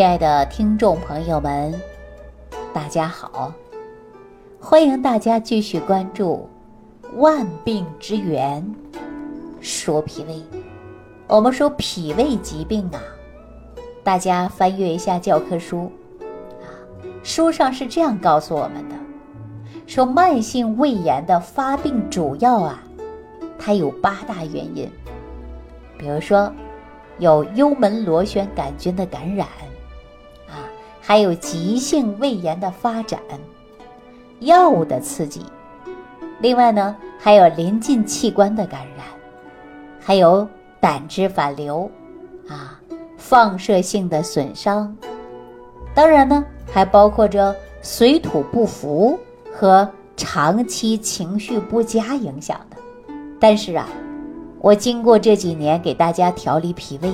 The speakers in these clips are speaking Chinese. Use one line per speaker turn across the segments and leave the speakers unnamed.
亲爱的听众朋友们，大家好！欢迎大家继续关注《万病之源说脾胃》。我们说脾胃疾病啊，大家翻阅一下教科书啊，书上是这样告诉我们的：说慢性胃炎的发病主要啊，它有八大原因，比如说有幽门螺旋杆菌的感染。还有急性胃炎的发展，药物的刺激，另外呢，还有临近器官的感染，还有胆汁反流，啊，放射性的损伤，当然呢，还包括着水土不服和长期情绪不佳影响的。但是啊，我经过这几年给大家调理脾胃，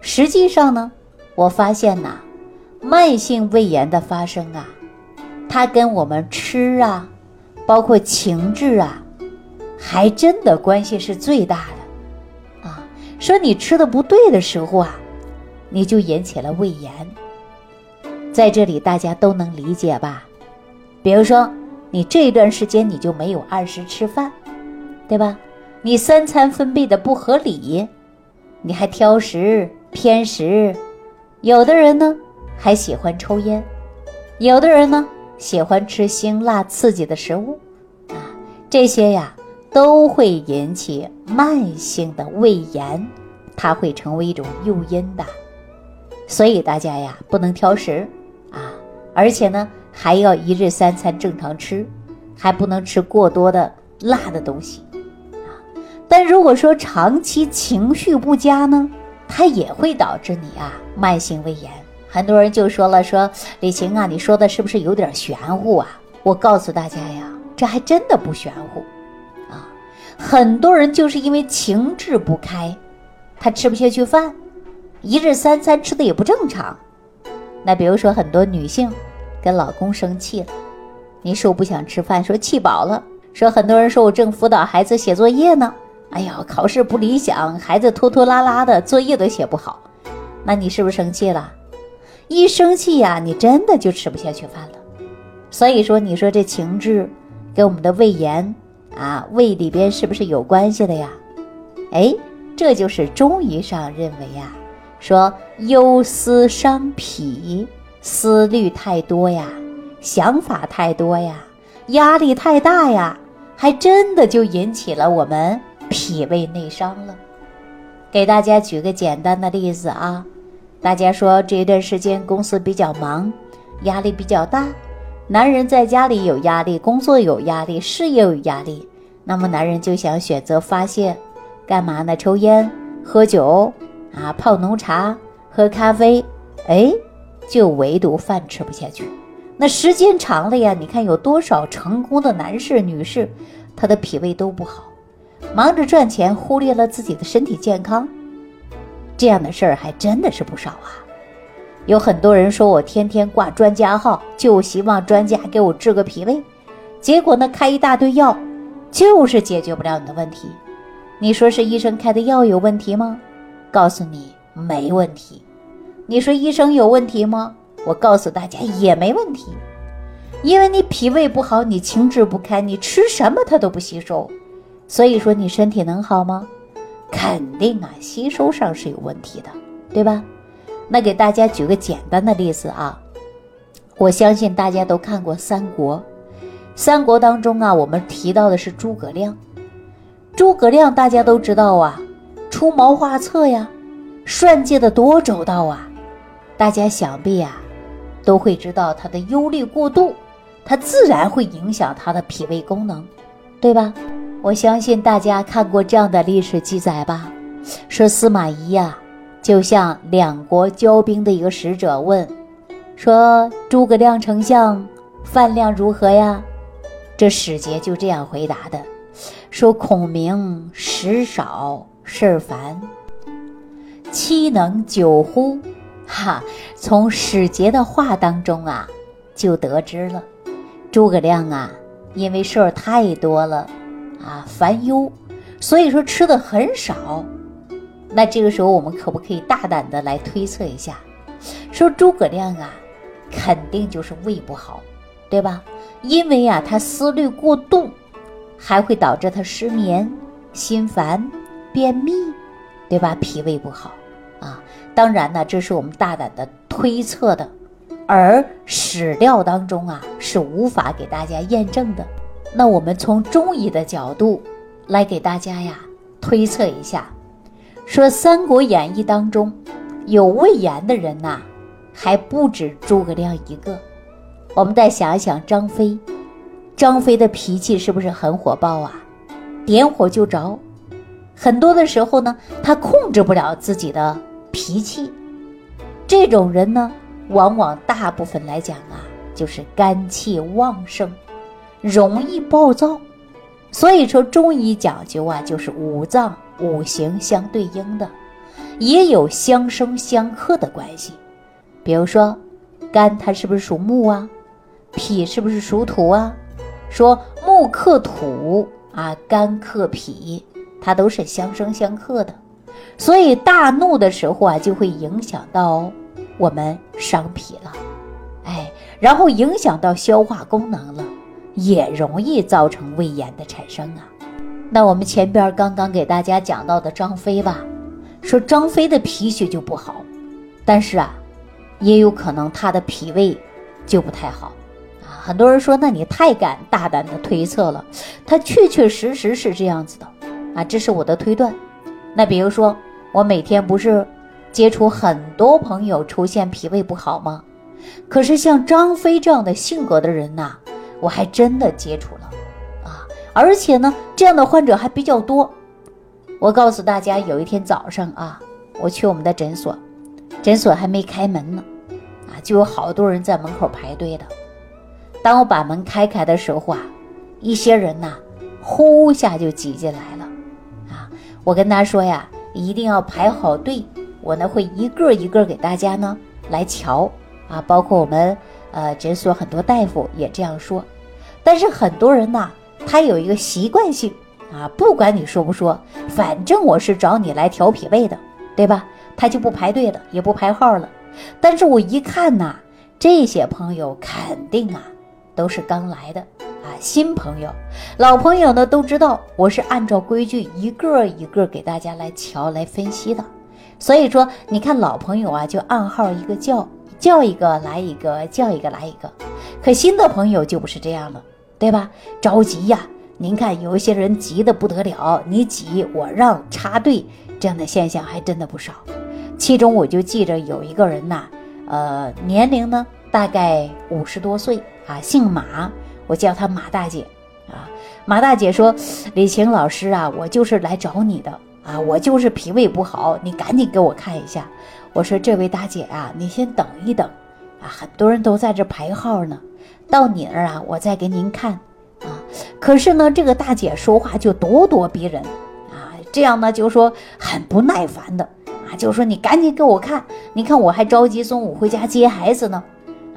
实际上呢，我发现呐。慢性胃炎的发生啊，它跟我们吃啊，包括情志啊，还真的关系是最大的啊。说你吃的不对的时候啊，你就引起了胃炎。在这里大家都能理解吧？比如说你这一段时间你就没有按时吃饭，对吧？你三餐分配的不合理，你还挑食偏食，有的人呢。还喜欢抽烟，有的人呢喜欢吃辛辣刺激的食物，啊，这些呀都会引起慢性的胃炎，它会成为一种诱因的。所以大家呀不能挑食啊，而且呢还要一日三餐正常吃，还不能吃过多的辣的东西啊。但如果说长期情绪不佳呢，它也会导致你啊慢性胃炎。很多人就说了：“说李晴啊，你说的是不是有点玄乎啊？”我告诉大家呀，这还真的不玄乎，啊，很多人就是因为情志不开，他吃不下去饭，一日三餐吃的也不正常。那比如说很多女性跟老公生气了，你说不想吃饭，说气饱了，说很多人说我正辅导孩子写作业呢，哎呀，考试不理想，孩子拖拖拉拉的，作业都写不好，那你是不是生气了？一生气呀，你真的就吃不下去饭了。所以说，你说这情志跟我们的胃炎啊，胃里边是不是有关系的呀？哎，这就是中医上认为呀，说忧思伤脾，思虑太多呀，想法太多呀，压力太大呀，还真的就引起了我们脾胃内伤了。给大家举个简单的例子啊。大家说这一段时间公司比较忙，压力比较大，男人在家里有压力，工作有压力，事业有压力，那么男人就想选择发泄，干嘛呢？抽烟、喝酒啊，泡浓茶、喝咖啡，哎，就唯独饭吃不下去。那时间长了呀，你看有多少成功的男士、女士，他的脾胃都不好，忙着赚钱，忽略了自己的身体健康。这样的事儿还真的是不少啊！有很多人说我天天挂专家号，就希望专家给我治个脾胃，结果呢开一大堆药，就是解决不了你的问题。你说是医生开的药有问题吗？告诉你没问题。你说医生有问题吗？我告诉大家也没问题，因为你脾胃不好，你情志不开，你吃什么它都不吸收，所以说你身体能好吗？肯定啊，吸收上是有问题的，对吧？那给大家举个简单的例子啊，我相信大家都看过《三国》，《三国》当中啊，我们提到的是诸葛亮。诸葛亮大家都知道啊，出谋划策呀，算计的多周到啊。大家想必啊，都会知道他的忧虑过度，他自然会影响他的脾胃功能，对吧？我相信大家看过这样的历史记载吧？说司马懿呀，就向两国交兵的一个使者问，说诸葛亮丞相饭量如何呀？这使节就这样回答的，说孔明食少事烦，岂能久乎？哈，从使节的话当中啊，就得知了，诸葛亮啊，因为事儿太多了。啊，烦忧，所以说吃的很少。那这个时候，我们可不可以大胆的来推测一下，说诸葛亮啊，肯定就是胃不好，对吧？因为啊，他思虑过度，还会导致他失眠、心烦、便秘，对吧？脾胃不好啊。当然呢，这是我们大胆的推测的，而史料当中啊是无法给大家验证的。那我们从中医的角度来给大家呀推测一下，说《三国演义》当中有胃炎的人呐，还不止诸葛亮一个。我们再想一想张飞，张飞的脾气是不是很火爆啊？点火就着，很多的时候呢，他控制不了自己的脾气。这种人呢，往往大部分来讲啊，就是肝气旺盛，容易暴躁。所以说中医讲究啊，就是五脏五行相对应的，也有相生相克的关系。比如说，肝它是不是属木啊？脾是不是属土啊？说木克土啊，肝克脾，它都是相生相克的。所以大怒的时候啊，就会影响到我们伤脾了，哎，然后影响到消化功能了，也容易造成胃炎的产生啊。那我们前边刚刚给大家讲到的张飞吧，说张飞的脾血就不好，但是啊，也有可能他的脾胃就不太好啊。很多人说，那你太敢大胆的推测了，他确确实实是这样子的啊，这是我的推断。那比如说，我每天不是接触很多朋友出现脾胃不好吗？可是像张飞这样的性格的人呐，我还真的接触了啊，而且呢，这样的患者还比较多。我告诉大家，有一天早上啊，我去我们的诊所，诊所还没开门呢，啊，就有好多人在门口排队的。当我把门开开的时候啊，一些人呐，呼下就挤进来了，啊，我跟他说呀，一定要排好队，我呢会一个一个给大家呢来瞧，啊，包括我们呃诊所很多大夫也这样说，但是很多人呐，他有一个习惯性啊，不管你说不说，反正我是找你来调脾胃的，对吧？他就不排队了，也不排号了。但是我一看呐，这些朋友肯定啊。都是刚来的啊，新朋友、老朋友呢都知道，我是按照规矩一个一个给大家来瞧、来分析的。所以说，你看老朋友啊，就暗号一个叫，叫一个来一个，叫一个来一个。可新的朋友就不是这样了，对吧？着急呀！您看有一些人急得不得了，你挤我让插队，这样的现象还真的不少。其中我就记着有一个人呐，呃，年龄呢大概五十多岁。啊，姓马，我叫她马大姐。啊，马大姐说：“李晴老师啊，我就是来找你的啊，我就是脾胃不好，你赶紧给我看一下。”我说：“这位大姐啊，你先等一等啊，很多人都在这排号呢，到你那儿啊，我再给您看啊。”可是呢，这个大姐说话就咄咄逼人啊，这样呢就说很不耐烦的啊，就说：“你赶紧给我看，你看我还着急中午回家接孩子呢。”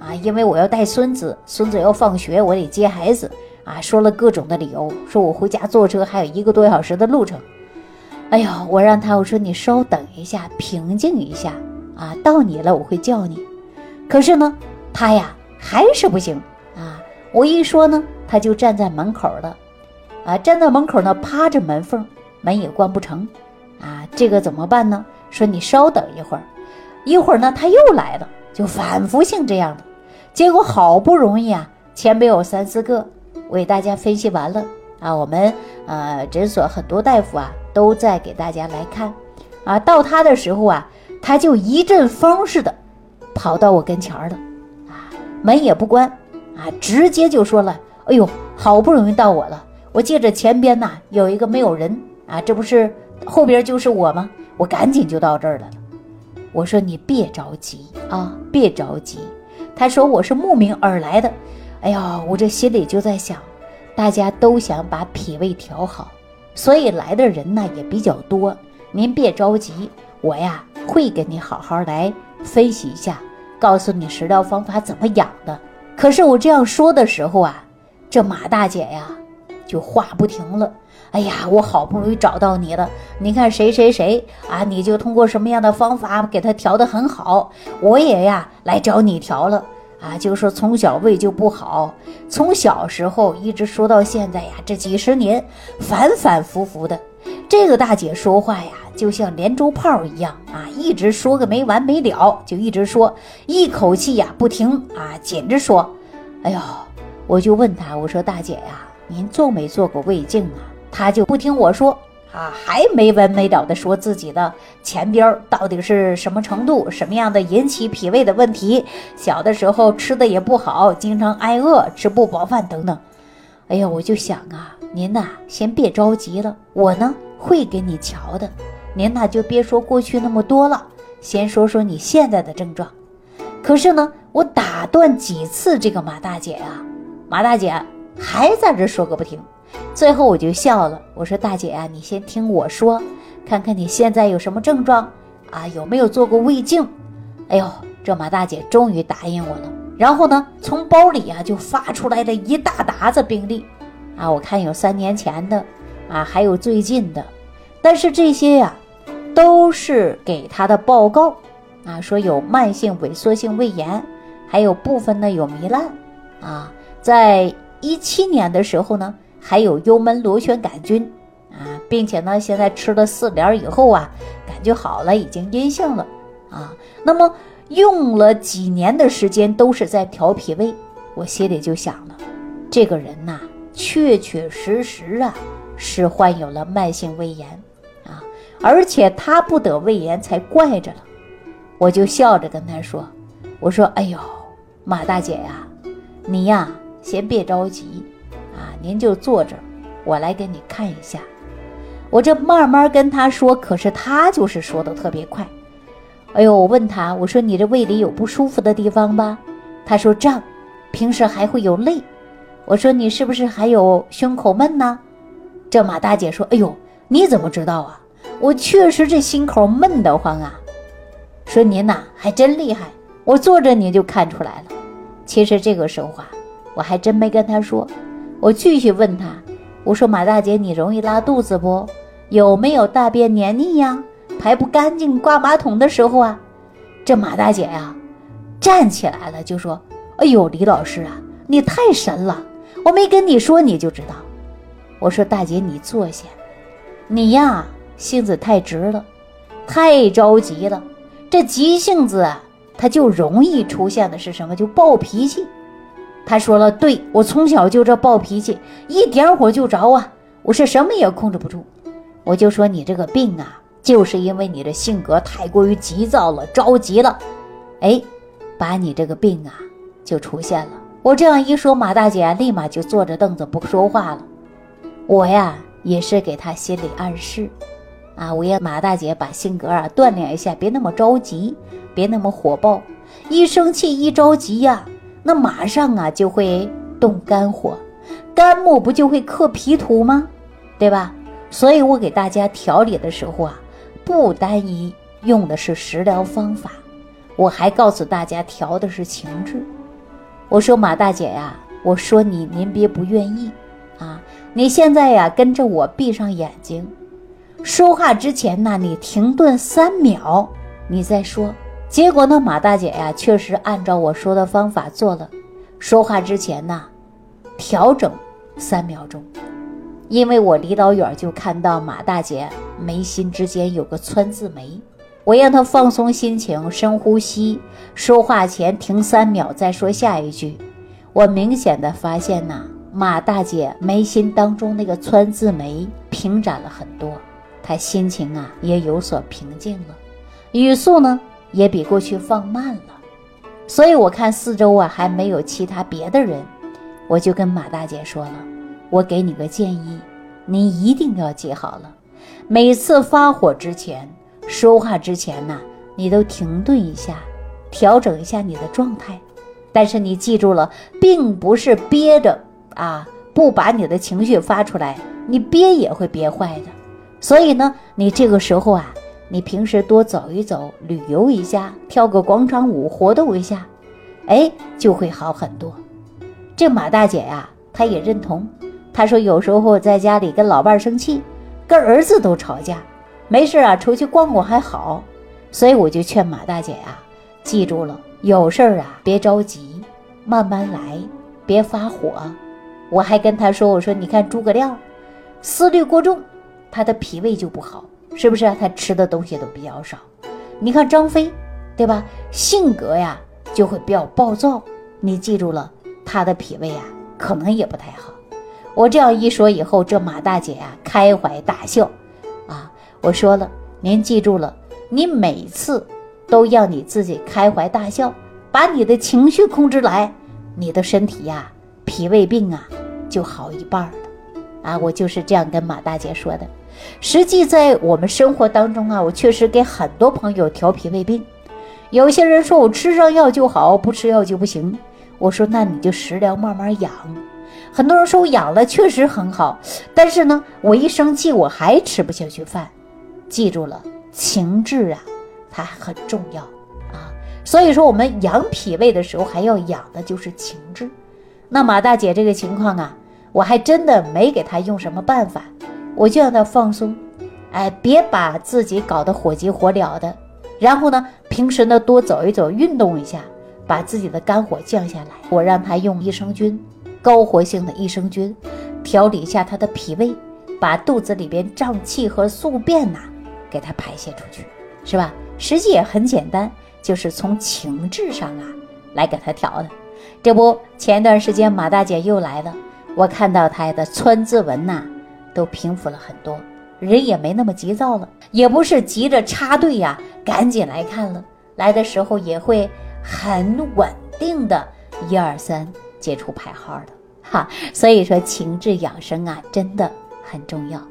啊，因为我要带孙子，孙子要放学，我得接孩子啊。说了各种的理由，说我回家坐车还有一个多小时的路程。哎呦，我让他我说你稍等一下，平静一下啊。到你了，我会叫你。可是呢，他呀还是不行啊。我一说呢，他就站在门口了，啊，站在门口呢，趴着门缝，门也关不成啊。这个怎么办呢？说你稍等一会儿，一会儿呢他又来了，就反复性这样的。结果好不容易啊，前边有三四个，我给大家分析完了啊。我们呃诊所很多大夫啊都在给大家来看啊。到他的时候啊，他就一阵风似的跑到我跟前儿了啊，门也不关啊，直接就说了：“哎呦，好不容易到我了，我借着前边呐有一个没有人啊，这不是后边就是我吗？我赶紧就到这儿了。”我说：“你别着急啊，别着急。”他说我是慕名而来的，哎呀，我这心里就在想，大家都想把脾胃调好，所以来的人呢也比较多。您别着急，我呀会给你好好来分析一下，告诉你食疗方法怎么养的。可是我这样说的时候啊，这马大姐呀就话不停了，哎呀，我好不容易找到你了，你看谁谁谁啊，你就通过什么样的方法给他调得很好，我也呀来找你调了啊，就说从小胃就不好，从小时候一直说到现在呀，这几十年反反复复的。这个大姐说话呀，就像连珠炮一样啊，一直说个没完没了，就一直说，一口气呀不停啊，紧着说。哎呦，我就问她，我说大姐呀，您做没做过胃镜啊？她就不听我说啊，还没完没了的说自己的前边到底是什么程度，什么样的引起脾胃的问题，小的时候吃的也不好，经常挨饿，吃不饱饭等等。哎呀，我就想啊，您呐先别着急了，我呢会给你瞧的。您呐就别说过去那么多了，先说说你现在的症状。可是呢，我打断几次这个马大姐啊，马大姐还在这说个不停。最后我就笑了，我说大姐啊，你先听我说，看看你现在有什么症状啊，有没有做过胃镜？哎呦，这马大姐终于答应我了。然后呢，从包里啊就发出来了一大沓子病历，啊，我看有三年前的，啊，还有最近的，但是这些呀，都是给他的报告，啊，说有慢性萎缩性胃炎，还有部分呢有糜烂，啊，在一七年的时候呢，还有幽门螺旋杆菌，啊，并且呢，现在吃了四联以后啊，感觉好了，已经阴性了，啊，那么。用了几年的时间都是在调脾胃，我心里就想了，这个人呐，确确实实啊是患有了慢性胃炎啊，而且他不得胃炎才怪着了。我就笑着跟他说：“我说，哎呦，马大姐呀，你呀先别着急啊，您就坐着，我来给你看一下。”我这慢慢跟他说，可是他就是说的特别快。哎呦，我问他，我说你这胃里有不舒服的地方吧？他说胀，平时还会有累。我说你是不是还有胸口闷呢？这马大姐说，哎呦，你怎么知道啊？我确实这心口闷得慌啊。说您呐还真厉害，我坐着你就看出来了。其实这个时候啊，我还真没跟他说。我继续问他，我说马大姐，你容易拉肚子不？有没有大便黏腻呀？排不干净，挂马桶的时候啊，这马大姐呀，站起来了，就说：“哎呦，李老师啊，你太神了！我没跟你说，你就知道。”我说：“大姐，你坐下。你呀，性子太直了，太着急了。这急性子啊，他就容易出现的是什么？就暴脾气。”他说了：“对我从小就这暴脾气，一点火就着啊，我是什么也控制不住。”我就说：“你这个病啊。”就是因为你的性格太过于急躁了，着急了，哎，把你这个病啊就出现了。我这样一说，马大姐立马就坐着凳子不说话了。我呀也是给她心理暗示，啊，我让马大姐把性格啊锻炼一下，别那么着急，别那么火爆，一生气一着急呀，那马上啊就会动肝火，肝木不就会克脾土吗？对吧？所以我给大家调理的时候啊。不单一用的是食疗方法，我还告诉大家调的是情志。我说马大姐呀，我说你您别不愿意啊，你现在呀跟着我闭上眼睛，说话之前呢你停顿三秒，你再说。结果呢马大姐呀确实按照我说的方法做了，说话之前呢调整三秒钟。因为我离老远就看到马大姐眉心之间有个川字眉，我让她放松心情，深呼吸，说话前停三秒再说下一句。我明显的发现呐，马大姐眉心当中那个川字眉平展了很多，她心情啊也有所平静了，语速呢也比过去放慢了。所以我看四周啊还没有其他别的人，我就跟马大姐说了。我给你个建议，你一定要记好了。每次发火之前、说话之前呢，你都停顿一下，调整一下你的状态。但是你记住了，并不是憋着啊，不把你的情绪发出来，你憋也会憋坏的。所以呢，你这个时候啊，你平时多走一走、旅游一下、跳个广场舞、活动一下，哎，就会好很多。这马大姐呀，她也认同。她说有时候在家里跟老伴生气，跟儿子都吵架，没事啊，出去逛逛还好。所以我就劝马大姐呀，记住了，有事儿啊别着急，慢慢来，别发火。我还跟他说，我说你看诸葛亮，思虑过重，他的脾胃就不好，是不是？他吃的东西都比较少。你看张飞，对吧？性格呀就会比较暴躁，你记住了，他的脾胃啊可能也不太好。我这样一说以后，这马大姐呀开怀大笑，啊，我说了，您记住了，你每次都要你自己开怀大笑，把你的情绪控制来，你的身体呀，脾胃病啊就好一半了，啊，我就是这样跟马大姐说的。实际在我们生活当中啊，我确实给很多朋友调脾胃病，有些人说我吃上药就好，不吃药就不行，我说那你就食疗慢慢养。很多人说我养了确实很好，但是呢，我一生气我还吃不下去饭。记住了，情志啊，它很重要啊。所以说我们养脾胃的时候，还要养的就是情志。那马大姐这个情况啊，我还真的没给她用什么办法，我就让她放松，哎，别把自己搞得火急火燎的。然后呢，平时呢多走一走，运动一下，把自己的肝火降下来。我让她用益生菌。高活性的益生菌，调理一下他的脾胃，把肚子里边胀气和宿便呐，给他排泄出去，是吧？实际也很简单，就是从情志上啊来给他调的。这不，前一段时间马大姐又来了，我看到她的川字纹呐都平复了很多，人也没那么急躁了，也不是急着插队呀，赶紧来看了，来的时候也会很稳定的，一二三。接触排号的哈，所以说情志养生啊，真的很重要。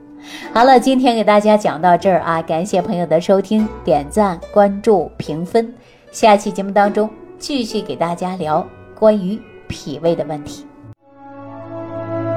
好了，今天给大家讲到这儿啊，感谢朋友的收听、点赞、关注、评分。下期节目当中继续给大家聊关于脾胃的问题。